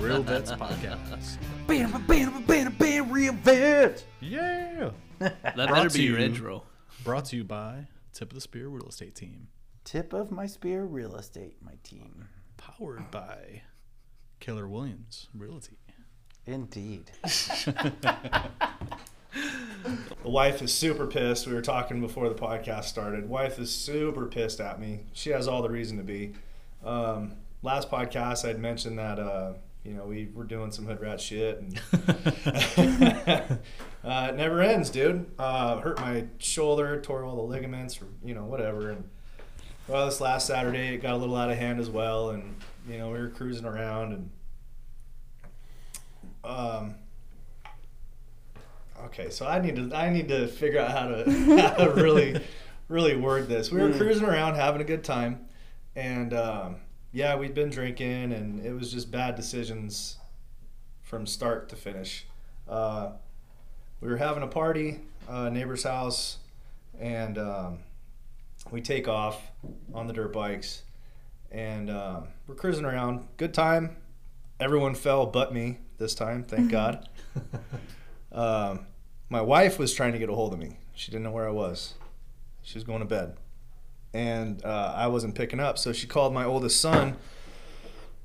Real, Real Vets Podcast. Bam, bam, bam, bam, real vet. Yeah. That Brought better be your intro. Brought to you by Tip of the Spear Real Estate Team. Tip of my spear, real estate, my team. Powered by Keller Williams Realty. Indeed. The wife is super pissed. We were talking before the podcast started. Wife is super pissed at me. She has all the reason to be. Um, last podcast, I'd mentioned that uh, you know we were doing some hood rat shit, and uh, it never ends, dude. Uh, hurt my shoulder, tore all the ligaments, or you know whatever. And well, this last Saturday, it got a little out of hand as well, and you know we were cruising around and. Um, Okay, so I need to I need to figure out how to how to really really word this. We were cruising around having a good time, and um, yeah, we'd been drinking, and it was just bad decisions from start to finish. Uh, we were having a party, uh, neighbor's house, and um, we take off on the dirt bikes, and um, we're cruising around. Good time. Everyone fell but me this time, thank God. Um, my wife was trying to get a hold of me. She didn't know where I was. She was going to bed, and uh, I wasn't picking up. So she called my oldest son,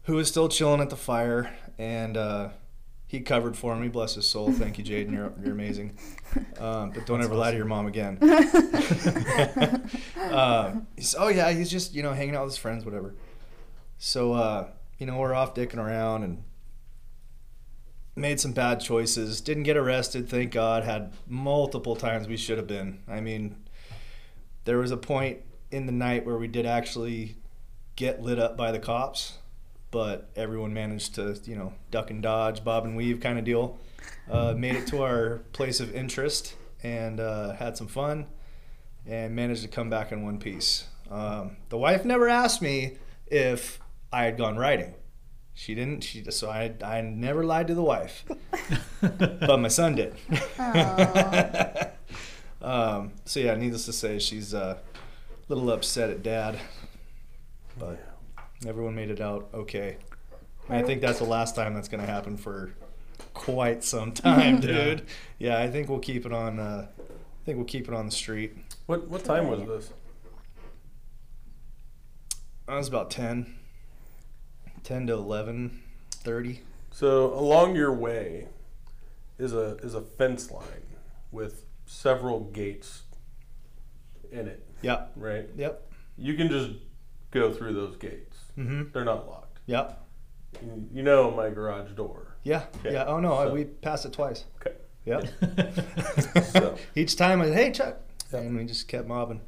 who was still chilling at the fire, and uh, he covered for me. Bless his soul. Thank you, Jaden. You're you're amazing. Um, but don't ever lie to your mom again. um, he said, "Oh yeah, he's just you know hanging out with his friends, whatever." So uh, you know we're off dicking around and made some bad choices. Didn't get arrested, thank God. Had multiple times we should have been. I mean, there was a point in the night where we did actually get lit up by the cops, but everyone managed to, you know, duck and dodge, bob and weave kind of deal. Uh, made it to our place of interest and uh, had some fun and managed to come back in one piece. Um, the wife never asked me if I had gone riding. She didn't. She so I I never lied to the wife, but my son did. um, so yeah, needless to say, she's uh, a little upset at dad, but everyone made it out okay. And I think that's the last time that's gonna happen for quite some time, dude. Yeah, I think we'll keep it on. Uh, I think we'll keep it on the street. What what time was this? I was about 10, 10 to 11, 30. So along your way is a is a fence line with several gates in it, Yep. right? Yep. You can just go through those gates. Mm-hmm. They're not locked. Yep. You- You know my garage door. Yeah. Okay. Yeah. Oh no, I So- we passed it twice. Okay. Yep. So Each time I said, "Hey Chuck," Yeah. and we just kept mobbing.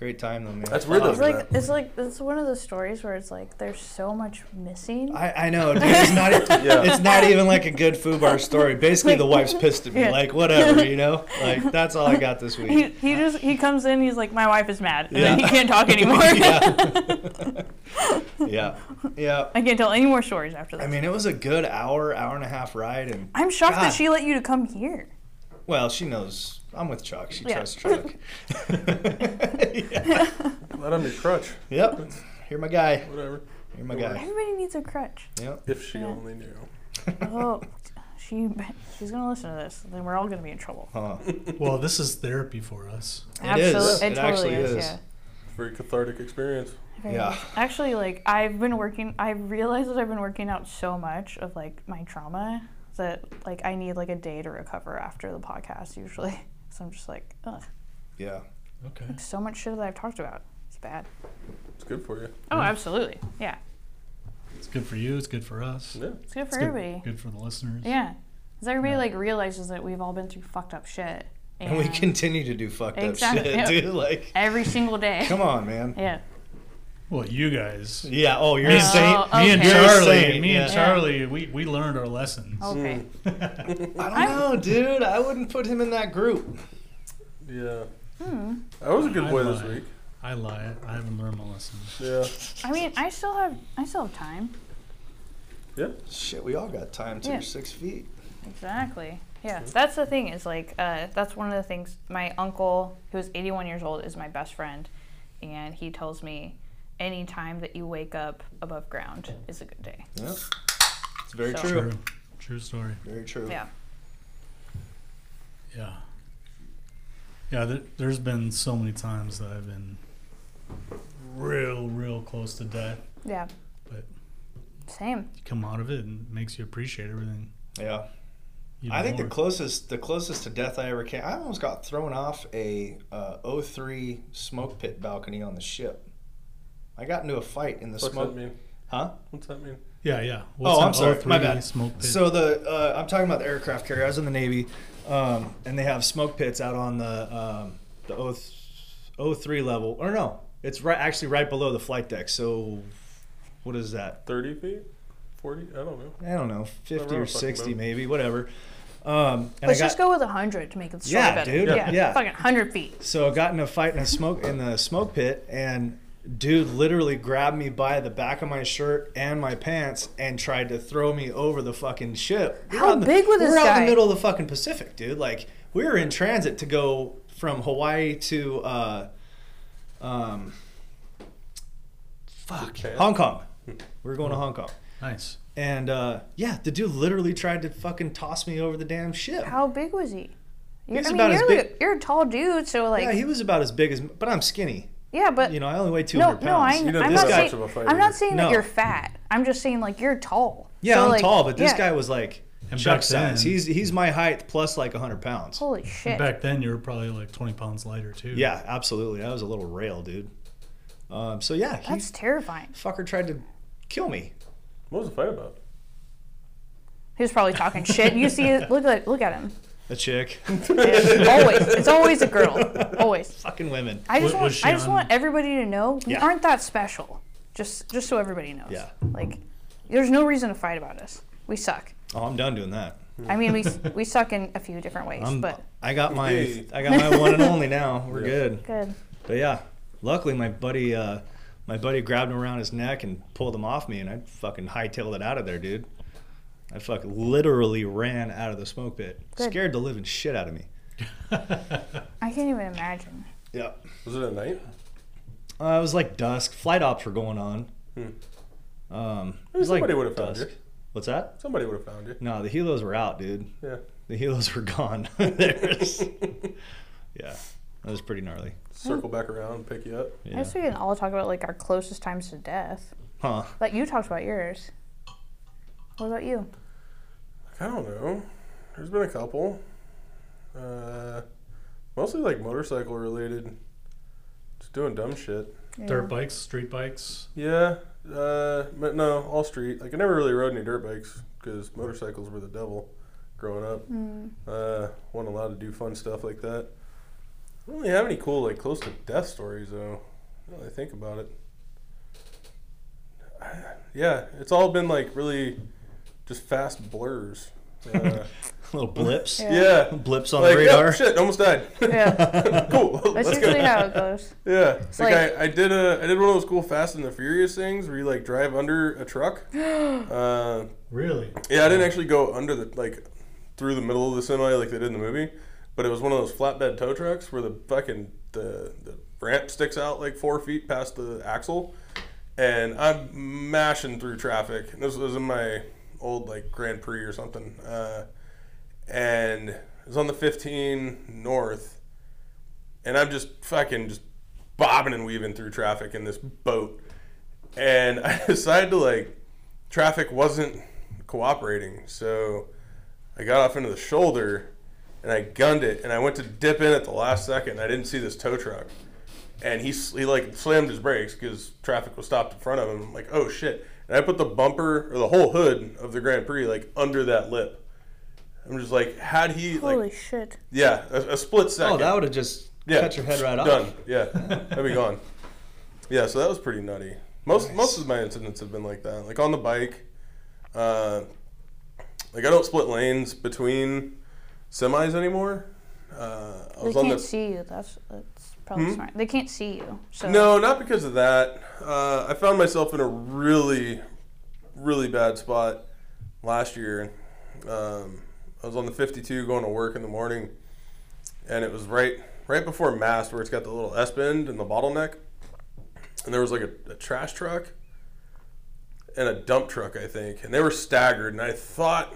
Great time though, man. That's weird Fuck. though. It's like it's like it's one of those stories where it's like there's so much missing. I, I know, dude. It's not. Yeah. It's not even like a good foobar story. Basically, the wife's pissed at me. Yeah. Like whatever, you know. Like that's all I got this week. he just he comes in he's like my wife is mad and Yeah. then he can't talk anymore. yeah. Yeah. I can't tell any more stories after that. I mean, it was a good hour, hour and a half ride, and I'm shocked God. that she let you to come here. well, she knows I'm with Chuck. She Yeah. trusts Chuck. yeah. let him your crutch. Yep. You're my guy. Whatever. You're my guy. Everybody needs a crutch. Yep. If she Yeah. only knew. Oh, she she's gonna listen to this. Then we're all gonna be in trouble. Huh. Well, this is therapy for us. It is. Absolutely, It it, totally actually is. is. Yeah. Very cathartic experience. Very Yeah. much. Actually, like I've been working. I realized that I've been working out so much of like my trauma that like I need like a day to recover after the podcast usually. So I'm just like, ugh, Yeah. Okay. so much shit that I've talked about. It's bad. It's good for you. Oh, absolutely. Yeah, It's good for you. It's good for us. Yeah. it's good for It's everybody. good for the listeners. Yeah, because everybody like realizes that we've all been through fucked up shit, And we continue to do fucked Exactly, up shit, yeah. dude. Like, every single day. come on, man. Yeah. Well, you guys. Yeah. Oh, you're Oh, a saint. Me and okay. You're a Charlie. saint, Me and. Charlie. We, we learned our lessons. Okay. I don't know, dude. I wouldn't put him in that group. Yeah. Hmm. I was a good I boy this week. I lie. I haven't learned my lessons. Yeah. I mean, I still have I still have time. Yeah. Shit, we all got time to Yeah. six feet. Exactly. Yeah, that's the thing is like uh, that's one of the things. My uncle, who's 81 years old, is my best friend, and he tells me any time that you wake up above ground is a good day. Yep. It's very So- true. True. True story. Very true. Yeah. Yeah. Yeah, there, there's been so many times that I've been real, real close to death. Yeah. But Same. you come out of it and it makes you appreciate everything. Yeah. even I think the closest the closest to death I ever came. I almost got thrown off a uh, 03 smoke pit balcony on the ship. I got into a fight in the What's smoke. that mean? Huh? What's that mean? Yeah, yeah. oh, I'm sorry. My 03 bad. Smoke pit? So the uh, I'm talking about the aircraft carrier. I was in the Navy, um, and they have smoke pits out on the um, the 0, 03 level. Or no, it's right actually right below the flight deck. So what is that? 30 feet? 40? I don't know. I don't know, 50 or 60 maybe, whatever. Um, and Let's I got, just go with 100 to make it story Yeah, better. dude. Yeah. Yeah. Fucking 100 feet. So I got in a fight in a smoke in the smoke pit, and dude literally grabbed me by the back of my shirt and my pants and tried to throw me over the fucking ship. We were How the- big was we this were out in guy? the middle of the fucking Pacific, dude. Like we were in transit to go from Hawaii to uh, um, fuck Japan? Hong Kong. We were going to Hong Kong. nice. And uh, yeah, the dude literally tried to fucking toss me over the damn ship. How big was he? You're, He's I mean, about you're, big- like, you're a tall dude, so like, yeah, yeah, he was about as big as, but I'm skinny. But You know, I only weigh 200 no, pounds. no, I, You know, I'm this not guy- saying, much of a fighter. I'm not saying No. that you're fat. I'm just saying like you're tall. Yeah, So, I'm like, tall, but this yeah. guy was like And Chuck back size. then- He's he's my height plus like 100 pounds. Holy shit! Back then, you were probably like 20 pounds lighter, too. Yeah, absolutely. I was a little rail, dude. Um, so yeah, he That's terrifying. fucker tried to kill me. What was the fight about? He was probably talking shit. You see, look at look at him. A chick, Yeah, always, it's always a girl. Always. fucking women. I just Was- want, she I just on- want everybody to know we Yeah. aren't that special. Just, just so everybody knows. Yeah. Like, there's no reason to fight about us. We suck. Oh, I'm done doing that. I mean, we we suck in a few different ways, I'm, but I got my Hey. I got my one and only now. We're Yeah. good. good. But yeah, luckily my buddy uh, my buddy grabbed him around his neck and pulled him off me, and I fucking hightailed it out of there, dude. I fucking literally ran out of the smoke pit, Good. scared the living shit out of me. I can't even imagine. Yeah. Was it at night? Uh, it was like dusk. Flight ops were going on. Hmm. Um, it Maybe was like somebody would have found dusk. you. What's that? Somebody would have found you. No, the helos were out, dude. Yeah. The helos were gone. There's, yeah, that was pretty gnarly. Circle back around and pick you up. I Yeah. guess we can all talk about like our closest times to death. Huh? Like you talked about yours. What about you? I don't know. There's been a couple. Uh, mostly like motorcycle related. Just doing dumb shit. Dirt bikes, street bikes. Yeah. Uh, but no, all street. Like I never really rode any dirt bikes because motorcycles were the devil growing up. Mm. Uh, wasn't allowed to do fun stuff like that. I don't really have any cool like close to death stories though. Now that I think about it. Yeah, it's all been like really just fast blurs. Uh, Little blips. Yeah. yeah. Blips on Like, the yeah, radar. shit, almost died. Yeah, cool. that's let's usually go. how it goes. Yeah, it's like, like- I, I did a I did one of those cool Fast and the Furious things where you like drive under a truck. uh, Really? yeah, I didn't actually go under the like through the middle of the semi like they did in the movie, but it was one of those flatbed tow trucks where the fucking the the ramp sticks out like four feet past the axle, and I'm mashing through traffic. This was in my old like Grand Prix or something, uh, and it was on the 15 north, and I'm just fucking just bobbing and weaving through traffic in this boat, and I decided to like traffic wasn't cooperating, so I got off into the shoulder and I gunned it, and I went to dip in at the last second. I didn't see this tow truck, and he he like slammed his brakes because traffic was stopped in front of him. I'm like, oh shit! And I put the bumper or the whole hood of the Grand Prix like under that lip. I'm just like, had he Holy like, shit! yeah, a, a split second. Oh, that would have just yeah, cut your head right done. off. Yeah, that'd be gone. Yeah, so that was pretty nutty. Most most of my incidents have been like that. Like on the bike, uh, like I don't split lanes between semis anymore. Uh, I They was on can't the see you. That's that's probably Hmm? smart. They can't see you. So no, not because of that. Uh, I found myself in a really, really bad spot last year. Um, I was on the 52 going to work in the morning, and it was right right before Mast where it's got the little S bend and the bottleneck, and there was like a, a trash truck, and a dump truck, I think, and they were staggered, and I thought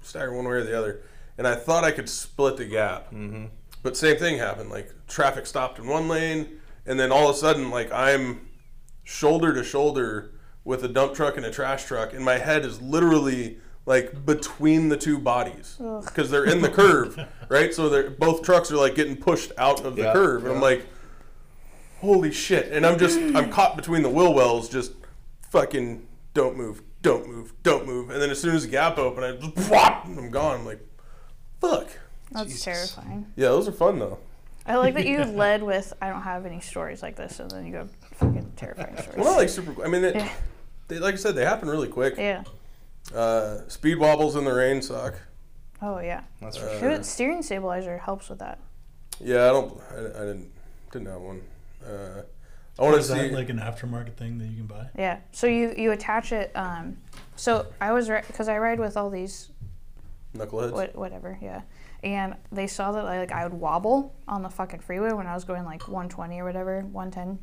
staggered one way or the other, and I thought I could split the gap. Mm-hmm. But same thing happened. Like traffic stopped in one lane, and then all of a sudden, like I'm shoulder to shoulder with a dump truck and a trash truck, and my head is literally like between the two bodies because they're in the curve, right? So they're both trucks are like getting pushed out of the Yeah, curve, and I'm like, holy shit! And I'm just I'm caught between the wheel wells, just fucking don't move, don't move, don't move, and then as soon as the gap opened, I just whop, and I'm gone. I'm like, fuck. That's Jesus. terrifying. Yeah, those are fun though. I like that you led with I don't have any stories like this, and then you go fucking terrifying stories. Well, not like super. I mean, it, Yeah. they like I said, they happen really quick. yeah. Uh, speed wobbles in the rain suck. Oh yeah. That's for Uh, sure. Steering stabilizer helps with that. Yeah, I don't. I, I didn't didn't have one. Uh, I want to Is that see. like an aftermarket thing that you can buy? Yeah. So you you attach it. Um, so I was because I ride with all these knuckleheads. what, whatever. Yeah. And they saw that I, like I would wobble on the fucking freeway when I was going like 120 or whatever, 110.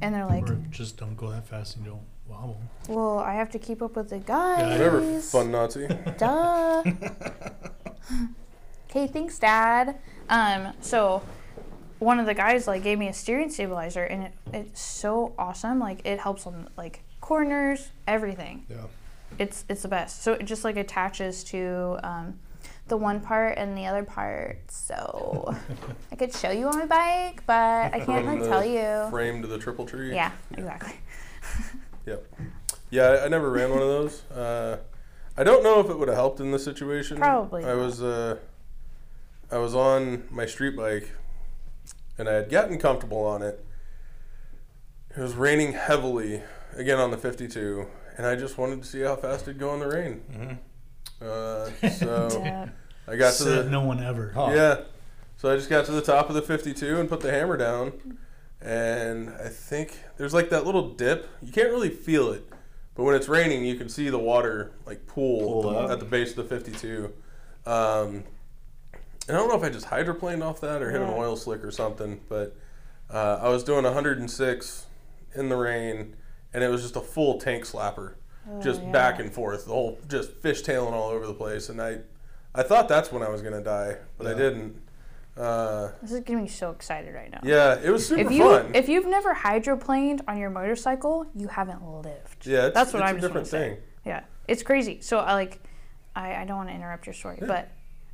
And they're like, or just don't go that fast and you don't wobble. "Well, I have to keep up with the guys." Whatever, fun Nazi. Duh. okay, thanks, Dad. Um, so one of the guys like gave me a steering stabilizer, and it, it's so awesome. Like it helps on like corners, everything. Yeah. It's it's the best. So it just like attaches to um, the one part and the other part. So I could show you on my bike, but I can't like tell you. Frame to the triple tree. Yeah, exactly. Yep. Yeah, I, I never ran one of those. Uh, I don't know if it would have helped in this situation. Probably I not. was uh, I was on my street bike, and I had gotten comfortable on it. It was raining heavily again on the 52, and I just wanted to see how fast it'd go in the rain. Uh, so Yeah. I got to the no one ever. Huh. yeah. So I just got to the top of the 52 and put the hammer down. And I think there's like that little dip. You can't really feel it. But when it's raining, you can see the water like pool Pull at the, at the base of the 52. Um, and I don't know if I just hydroplaned off that or hit an oil slick or something. But uh, I was doing 106 in the rain, and it was just a full tank slapper, just Oh, yeah. back and forth, the whole just fishtailing all over the place. And I, I thought that's when I was gonna die, but I didn't. Uh, This is getting me so excited right now. yeah, it was super if you fun. if you've never hydroplaned on your motorcycle, you haven't lived. yeah, it's, that's what it's I'm a just different gonna say. thing. Yeah, it's crazy. So I like, I, I don't want to interrupt your story, but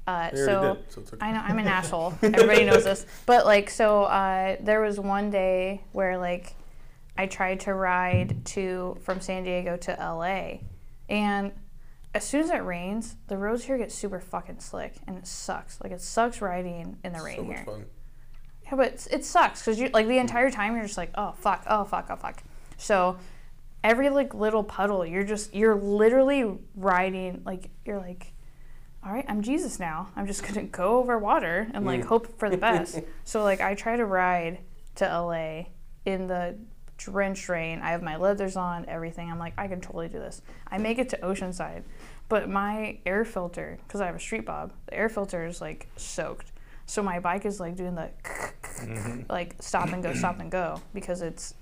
uh, so did, so it's okay. I know I'm an asshole. Everybody knows this. But like, so uh, there was one day where like I tried to ride to from San Diego to LA, and as soon as it rains, the roads here get super fucking slick, and it sucks. Like it sucks riding in the rain so much here. fun. Yeah, but it sucks because you like the entire time you're just like, oh fuck, oh fuck, oh fuck. So every like little puddle, you're just you're literally riding like you're like, all right, I'm Jesus now. I'm just gonna go over water and like mm. hope for the best. so like I try to ride to LA in the drenched rain. I have my leathers on, everything. I'm like, I can totally do this. I make it to Oceanside, but my air filter, because I have a street bob, the air filter is like soaked. So my bike is like doing the mm-hmm. like stop and go, stop and go because it's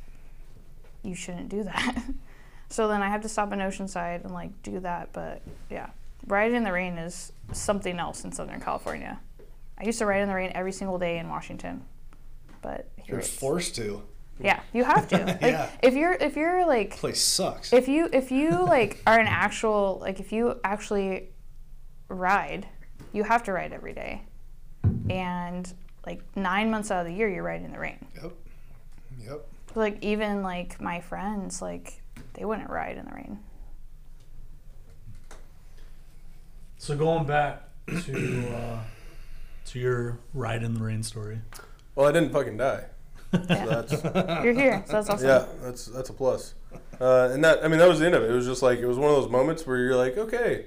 you shouldn't do that. so then I have to stop in Oceanside and like do that. But yeah, riding in the rain is something else in Southern California. I used to ride in the rain every single day in Washington, but here You're it's- forced to. Yeah, you have to. Like, Yeah. If you're if you're like Place sucks. if you if you like are an actual like if you actually ride, you have to ride every day, and like nine months out of the year you're riding in the rain. Yep. Yep. Like even like my friends like they wouldn't ride in the rain. So going back to uh, to your ride in the rain story. Well, I didn't fucking die. Yeah. So that's You're here, so that's awesome. yeah, that's that's a plus. Uh, and that I mean that was the end of it. It was just like it was one of those moments where you're like, okay,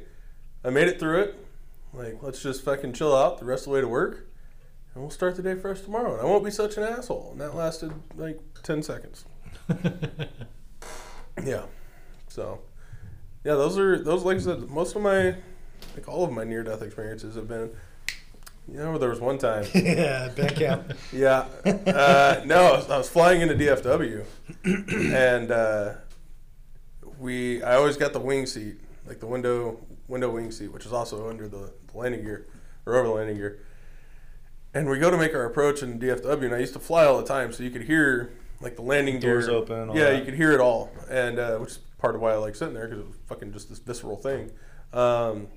I made it through it. Like let's just fucking chill out the rest of the way to work, and we'll start the day fresh tomorrow. And I won't be such an asshole. And that lasted like ten seconds. Yeah. So, yeah, those are those. Like I said, most of my, like all of my near death experiences have been. You know, there was one time. yeah, back camp. Yeah. Uh, no, I was, I was flying into DFW, and uh, we I always got the wing seat, like the window window wing seat, which is also under the, the landing gear or over the landing gear. And we go to make our approach in DFW, and I used to fly all the time, so you could hear like the landing Doors gear open, all yeah, that. you could hear it all, and uh, which is part of why I like sitting there because it was fucking just this visceral thing. Um,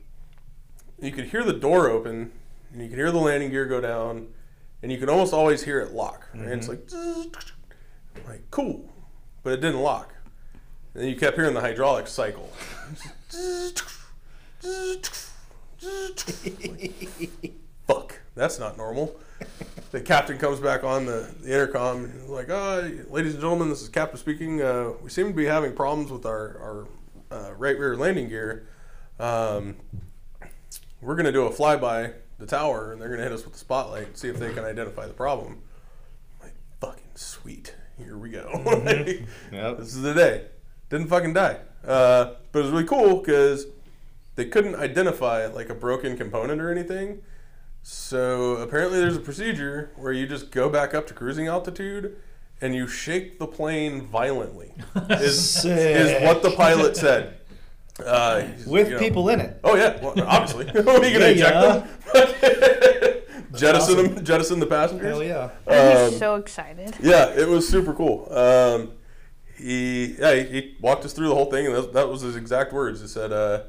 you could hear the door open, and you can hear the landing gear go down, and you can almost always hear it lock. And it's like, like cool, but it didn't lock. And then you kept hearing the hydraulic cycle. Fuck, that's not normal. The captain comes back on the, the intercom. And he's like, oh, ladies and gentlemen, this is Captain speaking. Uh, we seem to be having problems with our, our uh, right rear landing gear. Um, we're going to do a flyby the tower, and they're going to hit us with the spotlight and see if they can identify the problem. Like, fucking sweet. Here we go. Like, Yep. this is the day. Didn't fucking die. Uh, but it was really cool because they couldn't identify like a broken component or anything. So apparently there's a procedure where you just go back up to cruising altitude and you shake the plane violently. Is, is what the pilot said. Uh, With you know- people in it. Oh yeah, well, obviously. what are you gonna Yeah, eject them? jettison awesome. them, jettison the passengers. Hell yeah. I'd Um, be so excited. Yeah, it was super cool. Um, he yeah he, he walked us through the whole thing, and that, that was his exact words. He said, uh,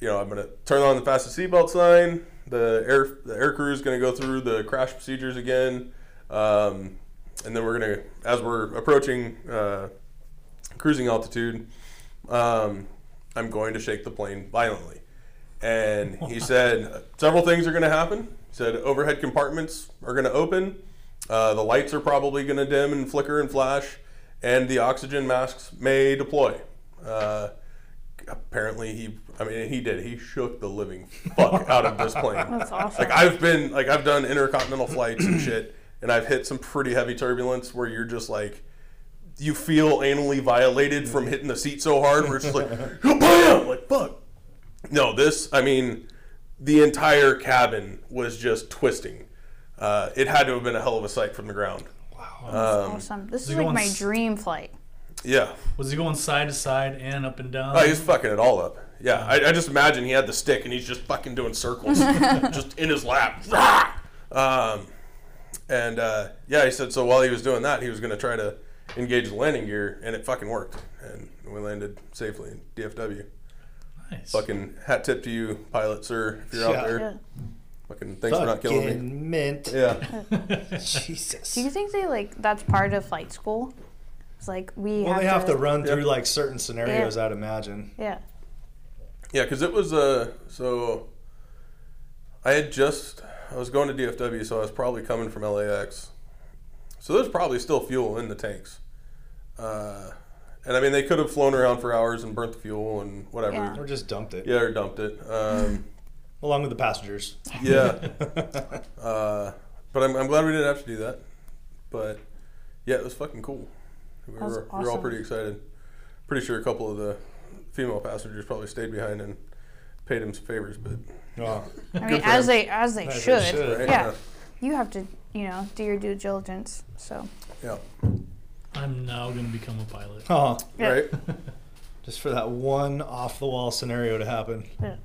"You know, I'm gonna turn on the fastest seatbelt sign. The air the air crew is gonna go through the crash procedures again, um, and then we're gonna as we're approaching uh, cruising altitude, um, I'm going to shake the plane violently." And he said several things are going to happen. He said overhead compartments are going to open, uh, the lights are probably going to dim and flicker and flash, and the oxygen masks may deploy. Uh, apparently, he, I mean, he did. He shook the living fuck out of this plane. That's awesome. Like I've been, like I've done intercontinental flights and shit, and I've hit some pretty heavy turbulence where you're just like, you feel anally violated from hitting the seat so hard, where it's just like, bam, like fuck. No, this, I mean, the entire cabin was just twisting. Uh, it had to have been a hell of a sight from the ground. Um, awesome. This is is like my s- dream flight. Yeah. Was he going side to side and up and down? Oh, he's fucking it all up. Yeah, I, I just imagine he had the stick and he's just fucking doing circles, just in his lap. um, and uh, yeah, he said so while he was doing that, he was going to try to engage the landing gear, and it fucking worked, and we landed safely in DFW. nice. Fucking hat tip to you, pilot sir, if you're Yeah. out there. Yeah. Fucking thanks for not killing me. Fucking mint. Yeah. Jesus. Do you think they like that's part of flight school? It's like we well, have, they have to run Yeah. through like certain scenarios, Yeah. I'd imagine. Yeah. Yeah, because it was uh so I had just I was going to DFW, so I was probably coming from LAX. So there's probably still fuel in the tanks. Uh, and I mean, they could have flown around for hours and burnt the fuel and whatever. Yeah. Or just dumped it. Yeah, or dumped it. Um, Along with the passengers. yeah. Uh, but I'm, I'm glad we didn't have to do that. But yeah, it was fucking cool. We That was were, we were all pretty excited. Pretty sure a couple of the female passengers probably stayed behind and paid him some favors, but Oh. I mean, as him. they as they As they should. should. right? Yeah. You have to, you know, do your due diligence. So Yeah. I'm now going to become a pilot. Oh, Yeah. Right? just for that one off the wall scenario to happen. yeah,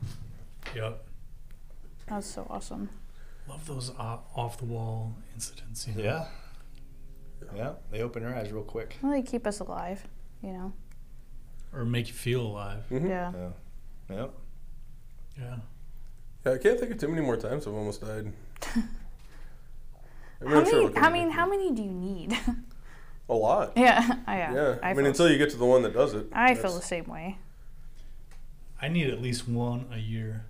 Yep. that's so awesome. Love those off the wall incidents. You know? Yeah. Yeah, they open your eyes real quick. Well, they keep us alive, you know. Or make you feel alive. Mhm. Yeah. Yeah. Yep. Yeah. Yeah, I can't think of too many more times I've almost died. I mean, How many? looking I mean, how many do you need? A lot. yeah, I- yeah. Yeah. I, I, mean, until you get to the one that does it. I feel the same way. I need at least one a year.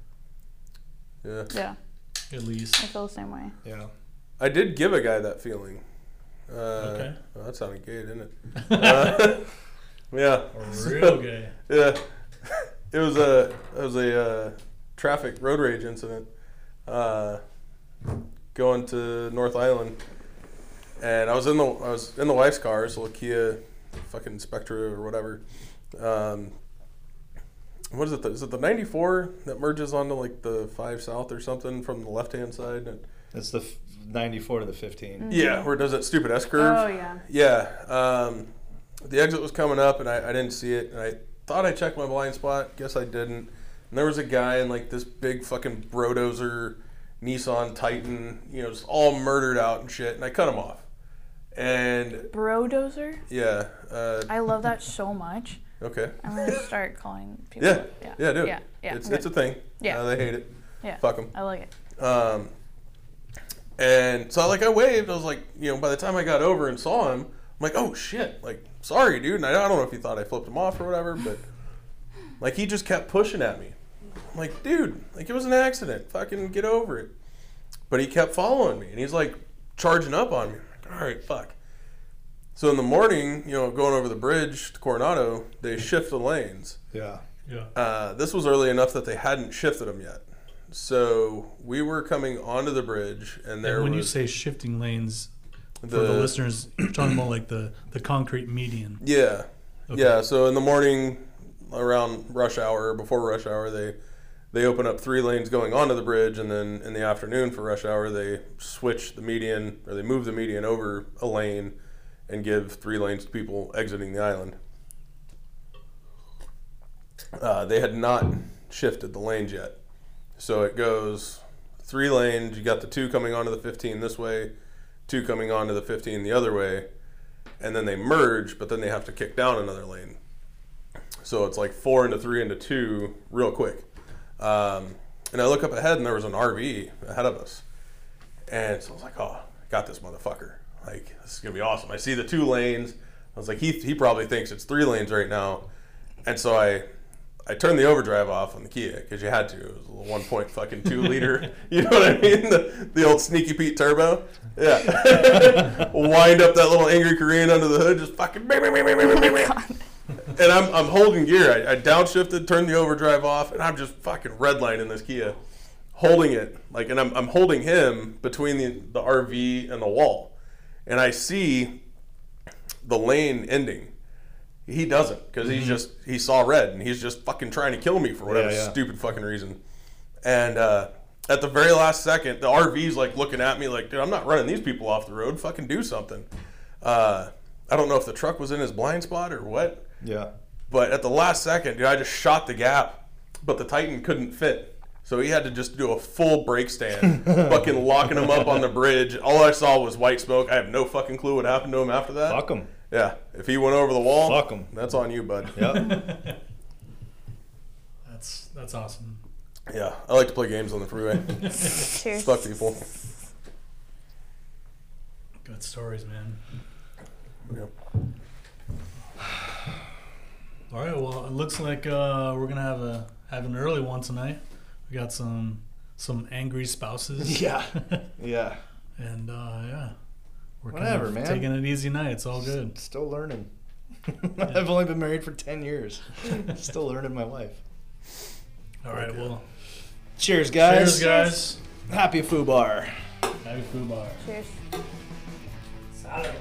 Yeah. Yeah, At least. I feel the same way. Yeah. I did give a guy that feeling. Uh, Okay. well, that sounded gay, didn't it? Uh, yeah. Real gay. Yeah. It was a it was a uh, traffic road rage incident. Uh, going to North Island, and I was in the I was in the wife's car, so a Kia, fucking Spectra or whatever. Um, what is it? the- Is it the '94 that merges onto like the five south or something from the left hand side? And, It's the f- 94 to the 15. yeah, where it does that stupid S curve. Oh yeah. Yeah, um, the exit was coming up, and I, I didn't see it, and I thought I checked my blind spot. Guess I didn't. And there was a guy in like this big fucking brodozer Nissan Titan, you know, just all murdered out and shit. And I cut him off. And Brodozer. yeah, uh, I love that so much. okay. I'm gonna start calling people. Yeah, yeah, yeah, dude. yeah, yeah. it's it's a thing. Yeah. Uh, they hate it. yeah. Fuck them. I like it. Um, and so like I waved. I was like, you know, by the time I got over and saw him, I'm like, oh shit, like sorry, dude. And I, I don't know if he thought I flipped him off or whatever, but like he just kept pushing at me. I'm like, dude, like it was an accident. Fucking get over it. But he kept following me, and he's like charging up on me. I'm like, all right, fuck. So in the morning, you know, going over the bridge to Coronado, they shift the lanes. Yeah. Yeah. Uh, this was early enough that they hadn't shifted them yet. So we were coming onto the bridge, and there And when you say shifting lanes, the, for the listeners, you're talking about like the, the concrete median. Yeah, Okay. yeah. So in the morning, around rush hour, before rush hour, they they open up three lanes going onto the bridge, and then in the afternoon for rush hour, they switch the median or they move the median over a lane and give three lanes to people exiting the island. Uh, they had not shifted the lanes yet, so it goes three lanes. You got the two coming onto the 15 this way, two coming onto the 15 the other way, and then they merge, but then they have to kick down another lane. So it's like four into three into two real quick. Um, and I look up ahead and there was an RV ahead of us. And so I was like, oh, got this motherfucker. Like, this is going to be awesome. I see the two lanes. I was like, he, he probably thinks it's three lanes right now. And so I I turned the overdrive off on the Kia because you had to. It was a little one point fucking two liter. You know what I mean? The, the old sneaky Pete turbo. Yeah. Wind up that little angry Korean under the hood, just fucking. bing, And I'm, I'm holding gear. I, I downshifted, turned the overdrive off, and I'm just fucking redlining this Kia, holding it like, and I'm, I'm holding him between the, the RV and the wall, and I see the lane ending. He doesn't because he's just he saw red and he's just fucking trying to kill me for whatever Yeah, yeah. stupid fucking reason. And uh, at the very last second, the RV's like looking at me like, dude, I'm not running these people off the road. Fucking do something. Uh, I don't know if the truck was in his blind spot or what, Yeah. but at the last second, dude, I just shot the gap, but the Titan couldn't fit. So he had to just do a full brake stand, fucking locking him up on the bridge. All I saw was white smoke. I have no fucking clue what happened to him after that. Fuck him. Yeah, if he went over the wall, fuck him. That's on you, bud. Yeah. That's that's awesome. Yeah, I like to play games on the freeway. Cheers. Fuck people. Good stories, man. Yeah. All right. Well, it looks like uh, we're gonna have a have an early one tonight. We got some some angry spouses. yeah. Yeah. And uh, yeah, we're Whatever, kind of man. taking an easy night. It's all good. Still learning. I've only been married for 10 years. Still learning my life. All right. Well, Cheers, guys. cheers, guys. Happy Foo Bar. Happy food bar. Cheers. Saturday.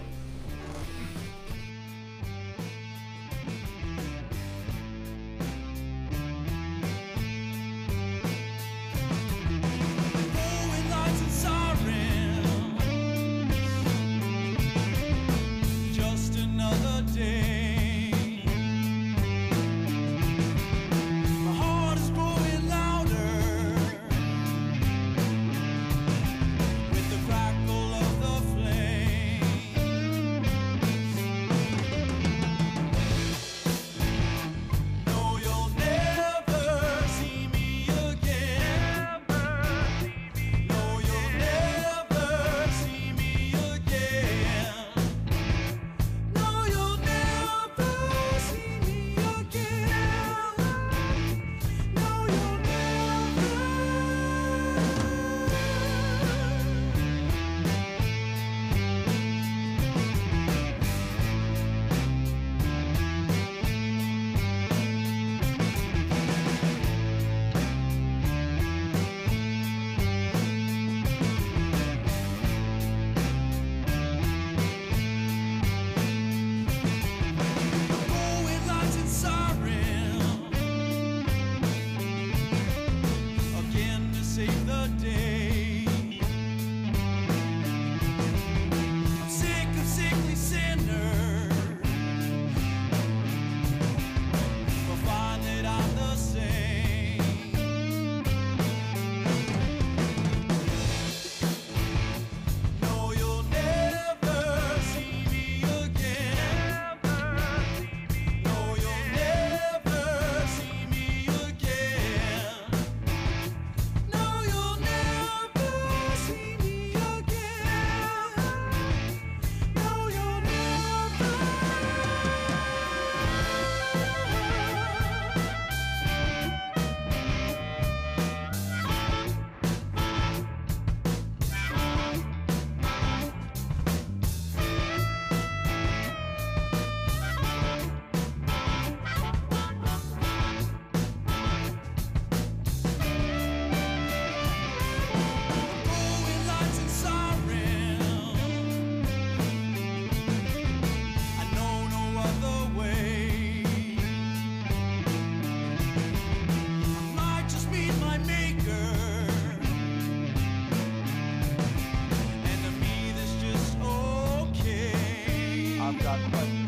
Scott Price.